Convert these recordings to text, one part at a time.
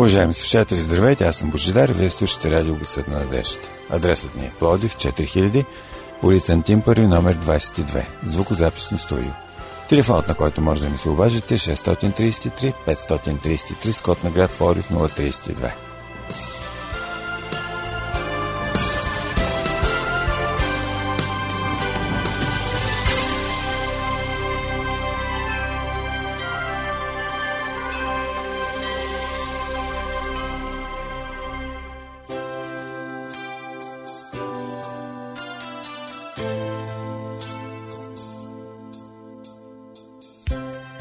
Уважаеми слушатели, здравейте, аз съм Божидар, вие слушате радио Гъсът на надеждата. Адресът ни е Плодив, 4000, улица Антимпари, номер 22, звукозаписно студио. Телефонът, на който може да ми се обажите е 633 533 с код на град Плодив 032.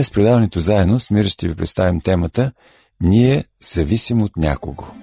Днес предаването заедно с Мира ще ви представим темата Ние зависим от някого –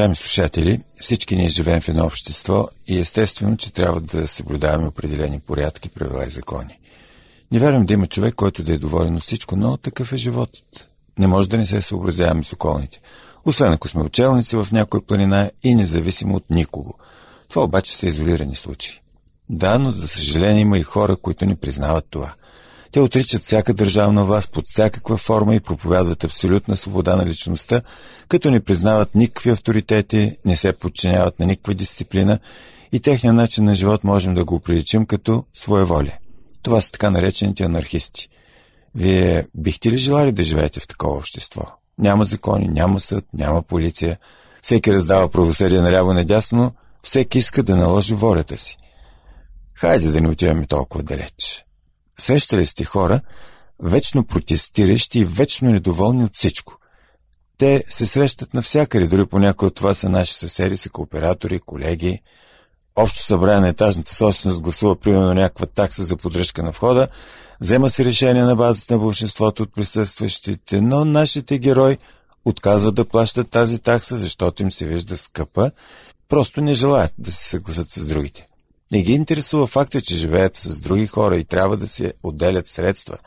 Уважаеми слушатели, всички ние живеем в едно общество и естествено, че трябва да съблюдаваме определени порядки, правила и закони. Не вярвам да има човек, който да е доволен от всичко, но такъв е животът. Не може да не се съобразяваме с околните. Освен ако сме учелници в някоя планина и независимо от никого. Това обаче са изолирани случаи. Да, но за съжаление има и хора, които не признават това. Те отричат всяка държавна власт под всякаква форма и проповядват абсолютна свобода на личността, като не признават никакви авторитети, не се подчиняват на никаква дисциплина и техния начин на живот можем да го оприличим като своеволие. Това са така наречените анархисти. Вие бихте ли желали да живеете в такова общество? Няма закони, няма съд, няма полиция. Всеки раздава правосъдие наляво-надясно, всеки иска да наложи волята си. Хайде да не отиваме толкова далеч. Срещали сте хора, вечно протестиращи и вечно недоволни от всичко. Те се срещат навсякъде, дори по някои от това са наши съседи, са кооператори, колеги. Общо събрание на етажната собственост гласува примерно някаква такса за поддръжка на входа, взема се решение на базата на большинството от присъстващите, но нашите герои отказват да плащат тази такса, защото им се вижда скъпа, просто не желаят да се съгласат с другите. Не ги интересува факта, че живеят с други хора и трябва да се отделят средства.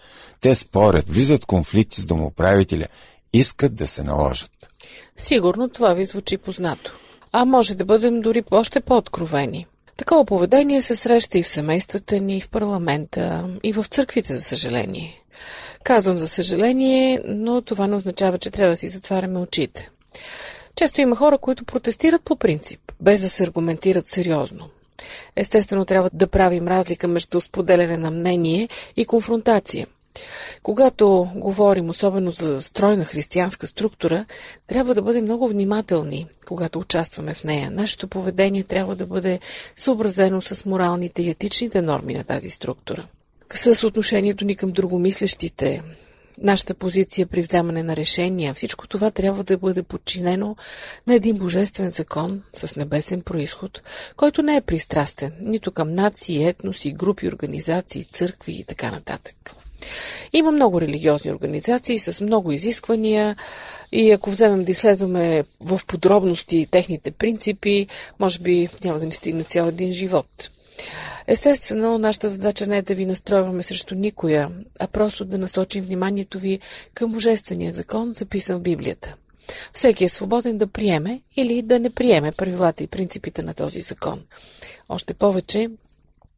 Те спорят, влизат конфликти с домоправителя, искат да се наложат. Сигурно това ви звучи познато. А може да бъдем дори още по-откровени. Такова поведение се среща и в семействата ни, и в парламента, и в църквите, за съжаление. Казвам за съжаление, но това не означава, че трябва да си затваряме очите. Често има хора, които протестират по принцип, без да се аргументират сериозно. Естествено, трябва да правим разлика между споделяне на мнение и конфронтация. Когато говорим особено за стройна християнска структура, трябва да бъдем много внимателни, когато участваме в нея. Нашето поведение трябва да бъде съобразено с моралните и етичните норми на тази структура. С отношението ни към другомислещите, нашата позиция при вземане на решения. Всичко това трябва да бъде подчинено на един божествен закон с небесен происход, който не е пристрастен нито към нации, етноси, групи, организации, църкви и така нататък. Има много религиозни организации с много изисквания и ако вземем да изследваме в подробности техните принципи, може би няма да ни стигне цял един живот. Естествено, нашата задача не е да ви настройваме срещу никоя, а просто да насочим вниманието ви към Божествения закон, записан в Библията. Всеки е свободен да приеме или да не приеме правилата и принципите на този закон. Още повече,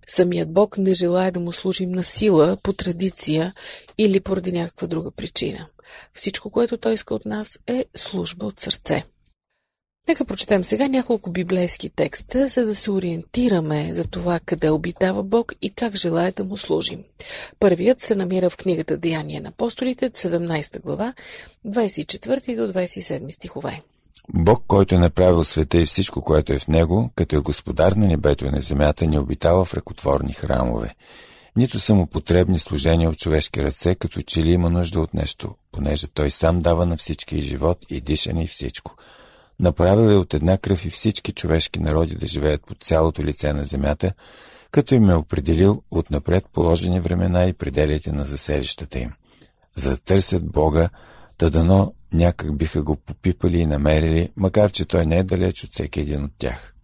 самият Бог не желая да му служим на сила, по традиция или поради някаква друга причина. Всичко, което той иска от нас е служба от сърце. Нека прочетем сега няколко библейски текста, за да се ориентираме за това къде обитава Бог и как желая да му служим. Първият се намира в книгата Деяния на апостолите, 17 глава, 24 до 27 стихове. Бог, който е направил света и всичко, което е в него, като е господар на небето и на земята, не обитава в ръкотворни храмове. Нито са му потребни служения от човешки ръце, като че ли има нужда от нещо, понеже той сам дава на всички и живот, и дишане, и всичко – Направил е от една кръв и всички човешки народи да живеят по цялото лице на земята, като им е определил отнапред положени времена и пределите на заселищата им. За да търсят Бога, та дано някак биха го попипали и намерили, макар че той не е далеч от всеки един от тях.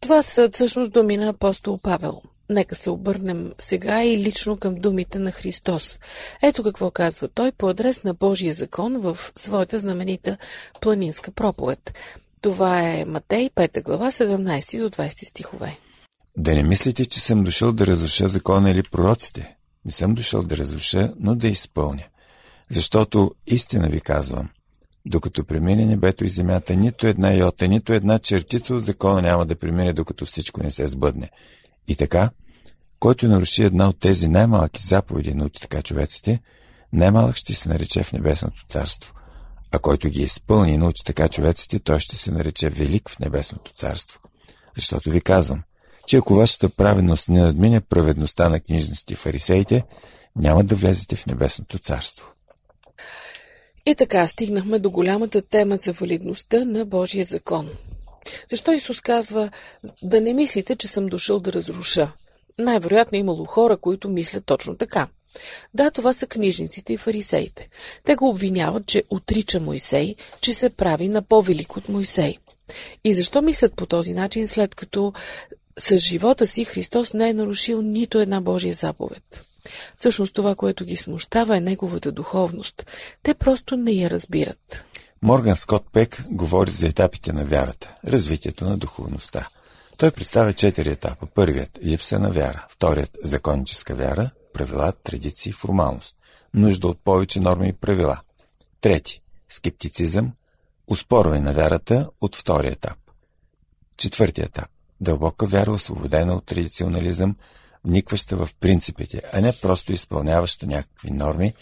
Това са всъщност думи на апостол Павел – Нека се обърнем сега и лично към думите на Христос. Ето какво казва той по адрес на Божия закон в своята знаменита планинска проповед. Това е Матей 5 глава 17 до 20 стихове. Да не мислите, че съм дошъл да разруша закона или пророците. Не съм дошъл да разруша, но да изпълня. Защото истина ви казвам, докато премине небето и земята, нито една йота, нито една чертица от закона няма да премине, докато всичко не се сбъдне. И така, който наруши една от тези най-малки заповеди на така човеците, най-малък ще се нарече в Небесното царство. А който ги изпълни и научи така човеците, той ще се нарече Велик в Небесното царство. Защото ви казвам, че ако вашата праведност не надмине праведността на книжниците фарисеите, няма да влезете в Небесното царство. И така стигнахме до голямата тема за валидността на Божия закон – защо Исус казва да не мислите, че съм дошъл да разруша? Най-вероятно имало хора, които мислят точно така. Да, това са книжниците и фарисеите. Те го обвиняват, че отрича Мойсей, че се прави на по-велик от Мойсей. И защо мислят по този начин, след като с живота си Христос не е нарушил нито една Божия заповед? Всъщност това, което ги смущава е неговата духовност. Те просто не я разбират. Морган Скот Пек говори за етапите на вярата, развитието на духовността. Той представя четири етапа. Първият – липса на вяра. Вторият – законническа вяра, правила, традиции, формалност. Нужда от повече норми и правила. Трети – скептицизъм, успорване на вярата от втория етап. Четвърти етап – дълбока вяра, освободена от традиционализъм, вникваща в принципите, а не просто изпълняваща някакви норми,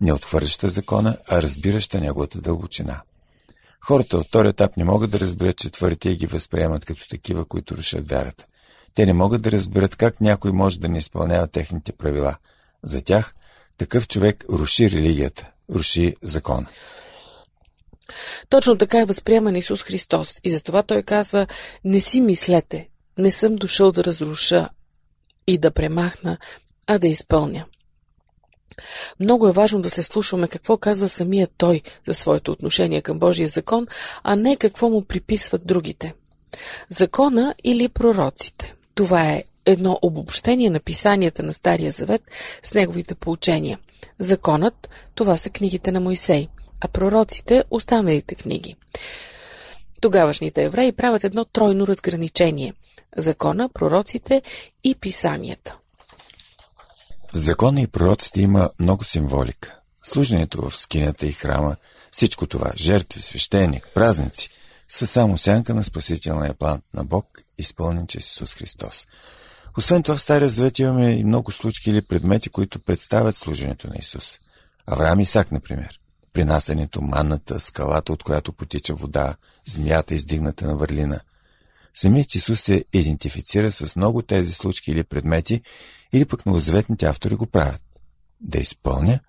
не отхвърляща закона, а разбираща неговата дълбочина. Хората от втори етап не могат да разберат четвъртия и ги възприемат като такива, които рушат вярата. Те не могат да разберат как някой може да не изпълнява техните правила. За тях такъв човек руши религията, руши закона. Точно така е възприеман Исус Христос и затова той казва «Не си мислете, не съм дошъл да разруша и да премахна, а да изпълня». Много е важно да се слушаме какво казва самия той за своето отношение към Божия закон, а не какво му приписват другите. Закона или пророците. Това е едно обобщение на писанията на Стария Завет с неговите поучения. Законът – това са книгите на Мойсей, а пророците – останалите книги. Тогавашните евреи правят едно тройно разграничение – закона, пророците и писанията. В закона и пророците има много символика. Служението в скинята и храма, всичко това, жертви, свещеник, празници, са само сянка на спасителния план на Бог, изпълнен чрез Исус Христос. Освен това в Стария Завет имаме и много случки или предмети, които представят служението на Исус. Авраам Исак, например. Принасянето, манната, скалата, от която потича вода, змията, издигната на върлина. Самият Исус се идентифицира с много тези случки или предмети или пък новозаветните автори го правят. Да изпълня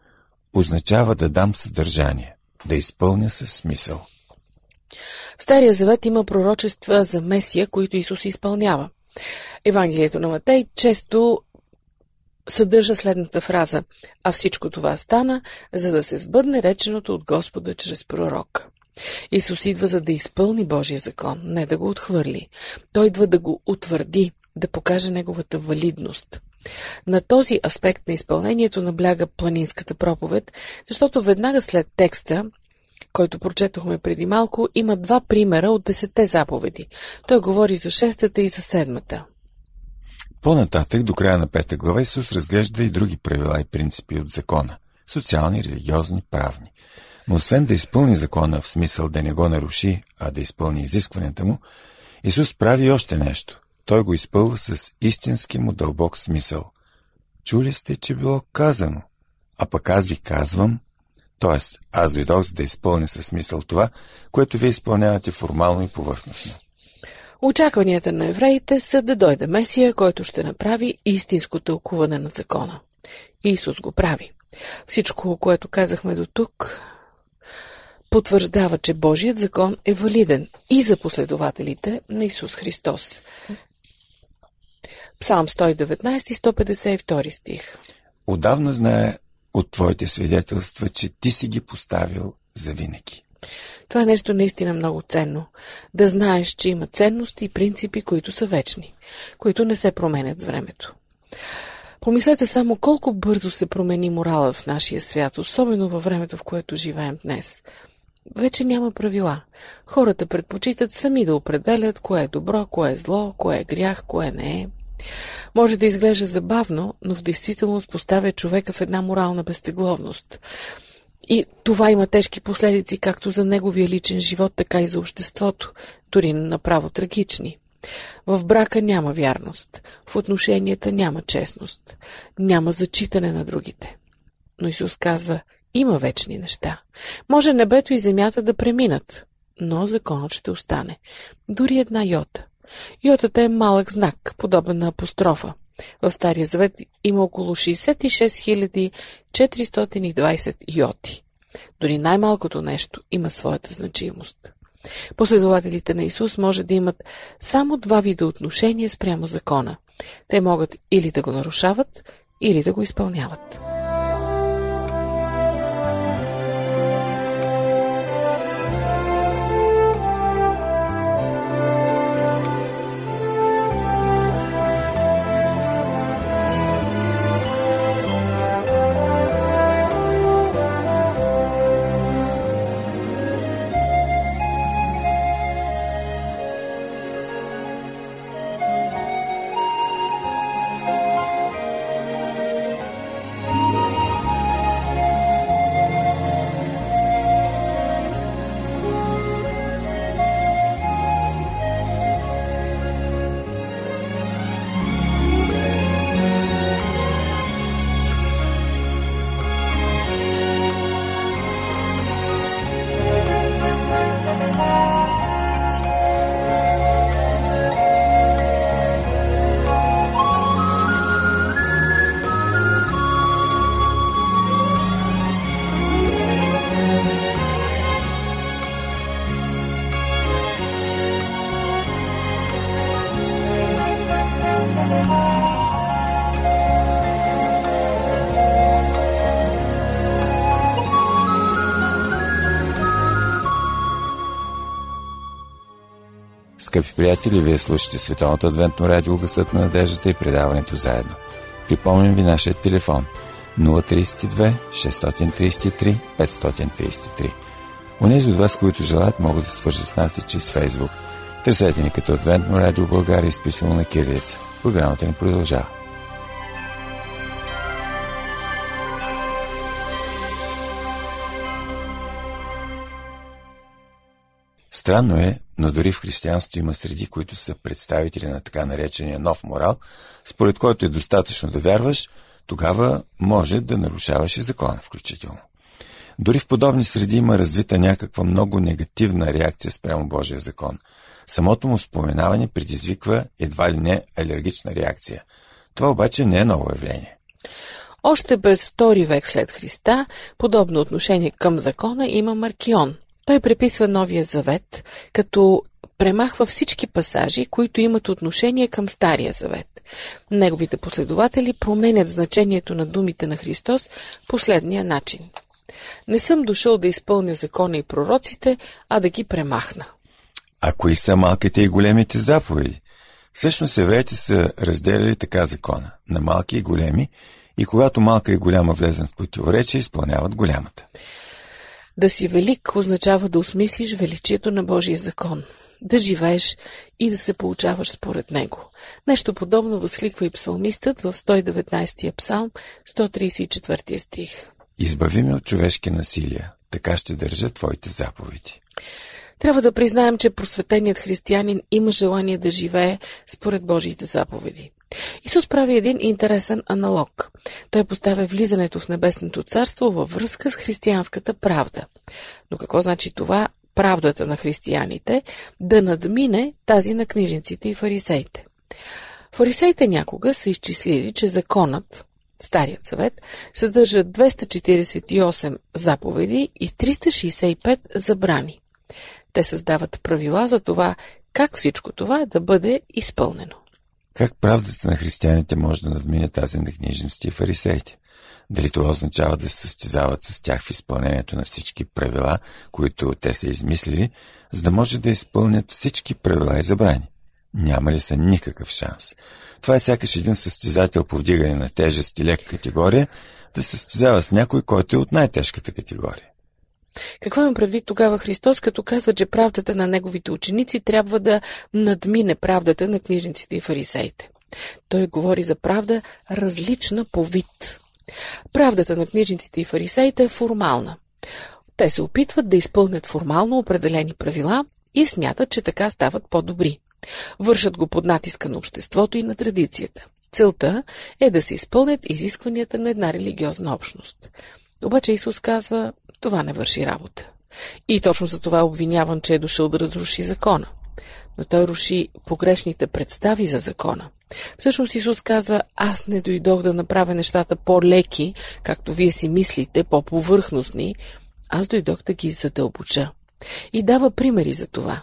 означава да дам съдържание, да изпълня със смисъл. В Стария завет има пророчества за Месия, които Исус изпълнява. Евангелието на Матей често съдържа следната фраза А всичко това стана, за да се сбъдне реченото от Господа чрез пророк. Исус идва за да изпълни Божия закон, не да го отхвърли. Той идва да го утвърди, да покаже неговата валидност. На този аспект на изпълнението набляга планинската проповед, защото веднага след текста, който прочетохме преди малко, има два примера от десетте заповеди. Той говори за шестата и за седмата. По-нататък, до края на пета глава, Исус разглежда и други правила и принципи от закона – социални, религиозни, правни. Но освен да изпълни закона в смисъл да не го наруши, а да изпълни изискванията му, Исус прави още нещо. Той го изпълва с истински му дълбок смисъл. Чули сте, че било казано, а пък аз ви казвам, т.е. аз дойдох за да изпълня със смисъл това, което вие изпълнявате формално и повърхностно. Очакванията на евреите са да дойде Месия, който ще направи истинско тълкуване на закона. Исус го прави. Всичко, което казахме до тук, потвърждава, че Божият закон е валиден и за последователите на Исус Христос. Псалм 119 152 стих Отдавна знае от твоите свидетелства, че ти си ги поставил за винаги. Това е нещо наистина много ценно. Да знаеш, че има ценности и принципи, които са вечни, които не се променят с времето. Помислете само колко бързо се промени моралът в нашия свят, особено във времето, в което живеем днес. Вече няма правила. Хората предпочитат сами да определят кое е добро, кое е зло, кое е грях, кое не е. Може да изглежда забавно, но в действителност поставя човека в една морална безтегловност. И това има тежки последици както за неговия личен живот, така и за обществото, дори направо трагични. В брака няма вярност, в отношенията няма честност, няма зачитане на другите. Но Исус казва, има вечни неща. Може небето и земята да преминат, но законът ще остане. Дори една йота. Йотата е малък знак, подобен на апострофа. В Стария Завет има около 66 420 йоти. Дори най-малкото нещо има своята значимост. Последователите на Исус може да имат само два вида отношения спрямо закона. Те могат или да го нарушават, или да го изпълняват. Скъпи приятели, вие слушате Световното адвентно радио Гъсът на надеждата и предаването заедно. Припомням ви нашия телефон 032 633 533. Унези от вас, които желаят, могат да свържат с нас и чрез Фейсбук. Търсете ни като Адвентно радио България, изписано на кирилица. Програмата ни продължава. Странно е, но дори в християнството има среди, които са представители на така наречения нов морал, според който е достатъчно да вярваш, тогава може да нарушаваш и закона включително. Дори в подобни среди има развита някаква много негативна реакция спрямо Божия закон. Самото му споменаване предизвиква едва ли не алергична реакция. Това обаче не е ново явление. Още без втори век след Христа, подобно отношение към закона има Маркион – той преписва Новия завет, като премахва всички пасажи, които имат отношение към Стария завет. Неговите последователи променят значението на думите на Христос последния начин. Не съм дошъл да изпълня закона и пророците, а да ги премахна. А кои са малките и големите заповеди? Всъщност евреите са разделяли така закона на малки и големи и когато малка и голяма влезат в противоречие, изпълняват голямата. Да си велик означава да осмислиш величието на Божия закон, да живееш и да се получаваш според него. Нещо подобно възкликва и псалмистът в 119 псалм, 134 стих. Избави ме от човешки насилия, така ще държа твоите заповеди. Трябва да признаем, че просветеният християнин има желание да живее според Божиите заповеди. Исус прави един интересен аналог. Той поставя влизането в Небесното царство във връзка с християнската правда. Но какво значи това правдата на християните да надмине тази на книжниците и фарисеите? Фарисеите някога са изчислили, че законът, Старият съвет, съдържа 248 заповеди и 365 забрани. Те създават правила за това как всичко това да бъде изпълнено. Как правдата на християните може да надмине тази на книжниците и фарисеите? Дали това означава да се състезават с тях в изпълнението на всички правила, които те са измислили, за да може да изпълнят всички правила и забрани? Няма ли са никакъв шанс? Това е сякаш един състезател по вдигане на тежест и лека категория да се състезава с някой, който е от най-тежката категория. Какво има предвид тогава Христос, като казва, че правдата на неговите ученици трябва да надмине правдата на книжниците и фарисеите? Той говори за правда различна по вид. Правдата на книжниците и фарисеите е формална. Те се опитват да изпълнят формално определени правила и смятат, че така стават по-добри. Вършат го под натиска на обществото и на традицията. Целта е да се изпълнят изискванията на една религиозна общност. Обаче Исус казва, това не върши работа. И точно за това обвинявам, че е дошъл да разруши закона. Но той руши погрешните представи за закона. Всъщност Исус казва, аз не дойдох да направя нещата по-леки, както вие си мислите, по-повърхностни, аз дойдох да ги задълбоча. И дава примери за това.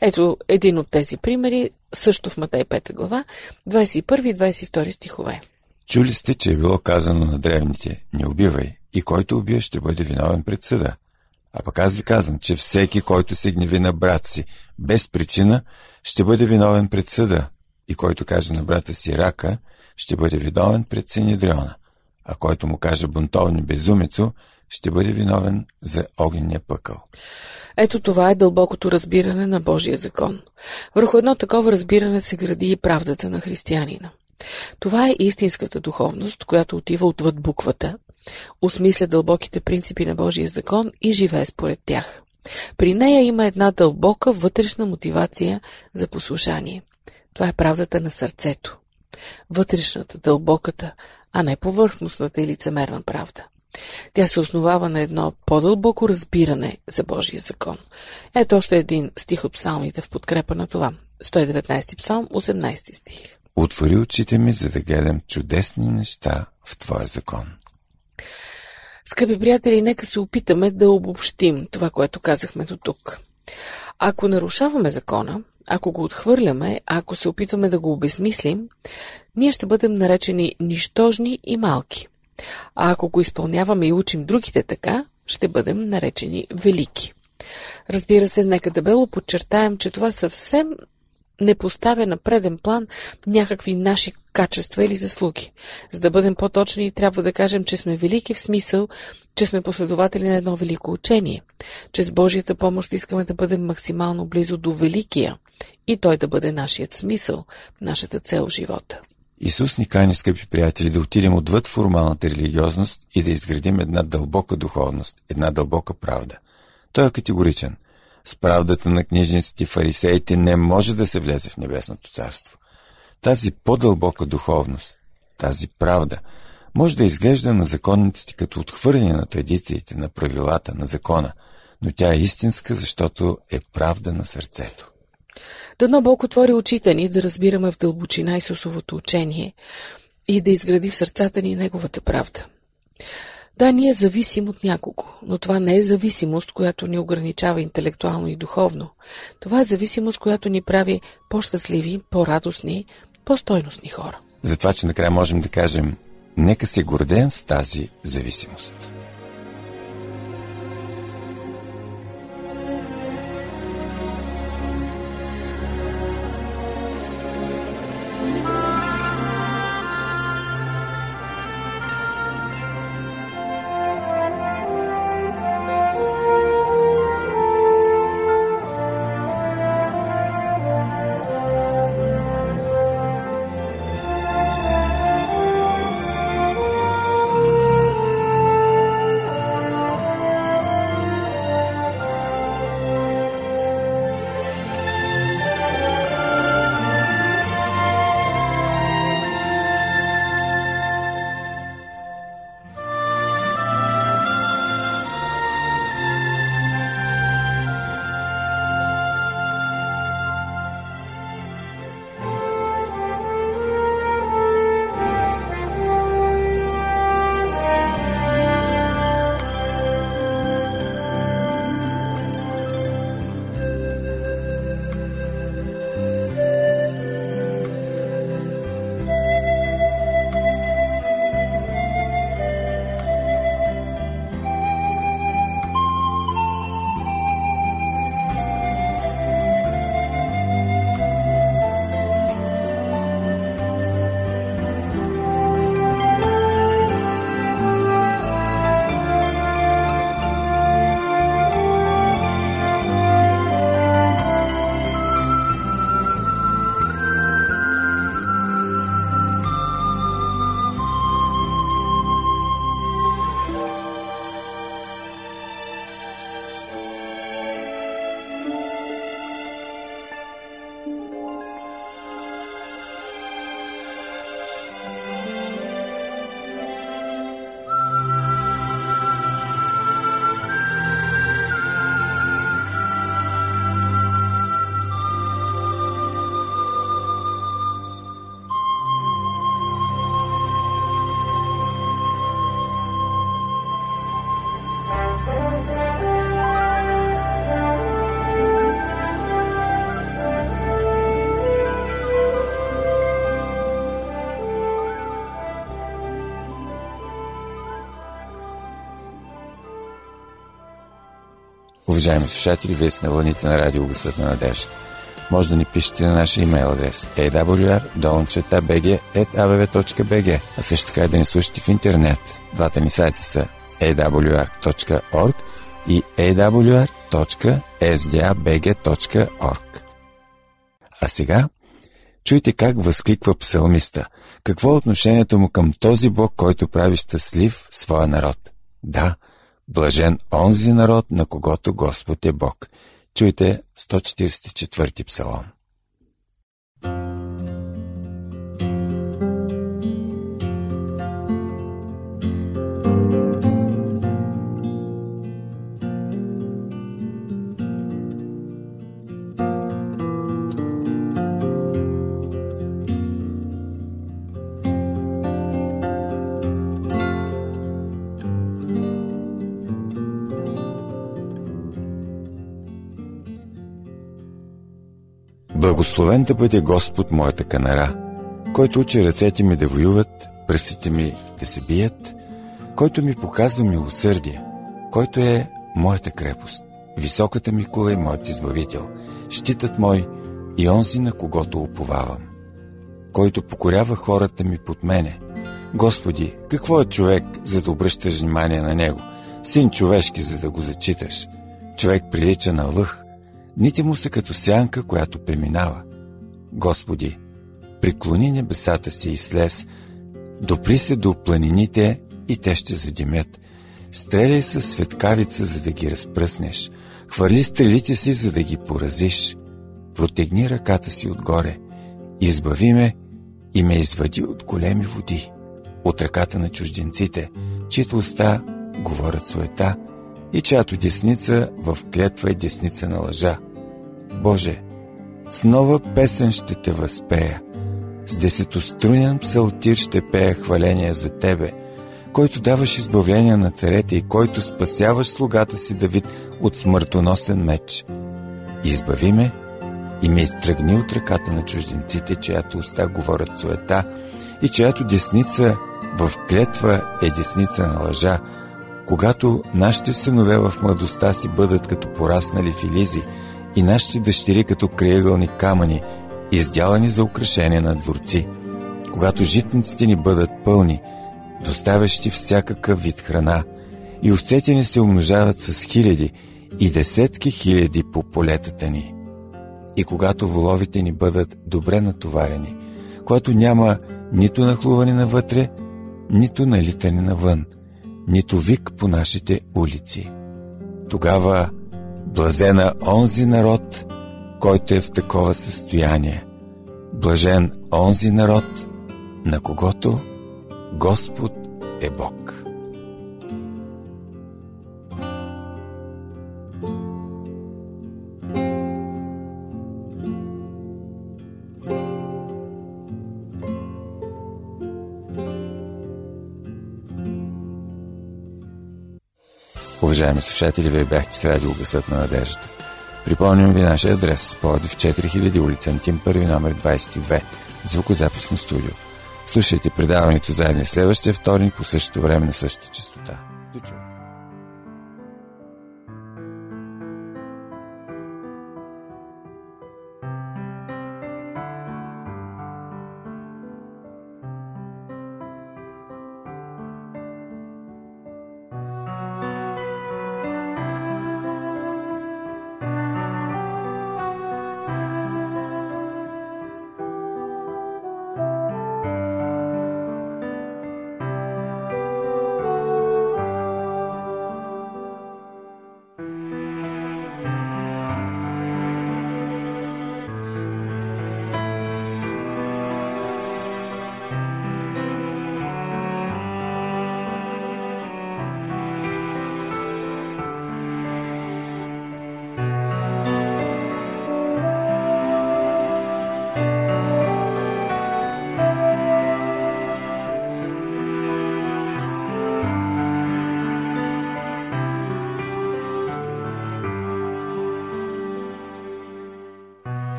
Ето един от тези примери, също в Матай 5 глава, 21 и 22 стихове. Чули сте, че е било казано на древните, не убивай, и който убие ще бъде виновен пред съда. А пък аз ви казвам, че всеки, който се гневи на брат си без причина, ще бъде виновен пред съда. И който каже на брата си рака, ще бъде виновен пред Синедриона. А който му каже бунтовни безумицо, ще бъде виновен за огнения пъкъл. Ето това е дълбокото разбиране на Божия закон. Върху едно такова разбиране се гради и правдата на християнина. Това е истинската духовност, която отива отвъд буквата, осмисля дълбоките принципи на Божия закон и живее според тях. При нея има една дълбока вътрешна мотивация за послушание. Това е правдата на сърцето. Вътрешната, дълбоката, а не повърхностната и лицемерна правда. Тя се основава на едно по-дълбоко разбиране за Божия закон. Ето още един стих от псалмите в подкрепа на това. 119 псалм, 18 стих. Отвори очите ми, за да гледам чудесни неща в Твоя закон. Скъпи приятели, нека се опитаме да обобщим това, което казахме до тук. Ако нарушаваме закона, ако го отхвърляме, ако се опитваме да го обезмислим, ние ще бъдем наречени нищожни и малки. А ако го изпълняваме и учим другите така, ще бъдем наречени велики. Разбира се, нека дебело подчертаем, че това съвсем не поставя на преден план някакви наши качества или заслуги. За да бъдем по-точни, трябва да кажем, че сме велики в смисъл, че сме последователи на едно велико учение, че с Божията помощ искаме да бъдем максимално близо до великия и той да бъде нашият смисъл, нашата цел в живота. Исус ни кани, скъпи приятели, да отидем отвъд формалната религиозност и да изградим една дълбока духовност, една дълбока правда. Той е категоричен. С правдата на книжниците фарисеите не може да се влезе в небесното царство. Тази по-дълбока духовност, тази правда, може да изглежда на законниците като отхвърляне на традициите, на правилата, на закона, но тя е истинска, защото е правда на сърцето. Дано Бог отвори очите ни да разбираме в дълбочина Исусовото учение и да изгради в сърцата ни Неговата правда. Да, ние зависим от някого, но това не е зависимост, която ни ограничава интелектуално и духовно. Това е зависимост, която ни прави по-щастливи, по-радостни, по-стойностни хора. Затова, че накрая можем да кажем, нека се гордеем с тази зависимост. Уважаеми слушатели, вие сте на вълните на радио Гъсът на надежда. Може да ни пишете на нашия имейл адрес awr.bg.abv.bg а също така и да ни слушате в интернет. Двата ни сайта са awr.org и awr.sdabg.org. А сега чуйте как възкликва псалмиста. Какво е отношението му към този Бог, който прави щастлив своя народ? Да, блажен онзи народ, на когото Господ е Бог. Чуйте 144 псалом. Благословен да бъде Господ моята канара, който учи ръцете ми да воюват, пръстите ми да се бият, който ми показва милосърдие, който е моята крепост, високата ми кула и моят избавител, щитът мой и онзи, на когото уповавам, който покорява хората ми под мене. Господи, какво е човек, за да обръщаш внимание на него? Син човешки, за да го зачиташ. Човек прилича на лъх, Нити му са като сянка, която преминава. Господи, приклони небесата си и слез, допри се до планините и те ще задимят. Стреляй с светкавица, за да ги разпръснеш. Хвърли стрелите си, за да ги поразиш. Протегни ръката си отгоре. Избави ме и ме извади от големи води, от ръката на чужденците, чието уста говорят суета и чиято десница в клетва е десница на лъжа. Боже, с нова песен ще те възпея, с десетострунен псалтир ще пея хваление за Тебе, който даваш избавление на царете и който спасяваш слугата си Давид от смъртоносен меч. Избави ме и ме изтръгни от ръката на чужденците, чиято уста говорят суета и чиято десница в клетва е десница на лъжа, когато нашите синове в младостта си бъдат като пораснали филизи и нашите дъщери като криъгълни камъни, издялани за украшение на дворци, когато житниците ни бъдат пълни, доставящи всякакъв вид храна, и овцете ни се умножават с хиляди и десетки хиляди по полетата ни. И когато воловите ни бъдат добре натоварени, когато няма нито нахлуване навътре, нито налитане навън – нито вик по нашите улици. Тогава блазена онзи народ, който е в такова състояние. Блажен онзи народ, на когото Господ е Бог. Уважаеми слушатели, вие бяхте с радио Гъсът на надеждата. Припомням ви нашия адрес. Плодив 4000 улица Антим, първи номер 22. Звукозаписно студио. Слушайте предаването заедно следващия вторник по същото време на същата частота. До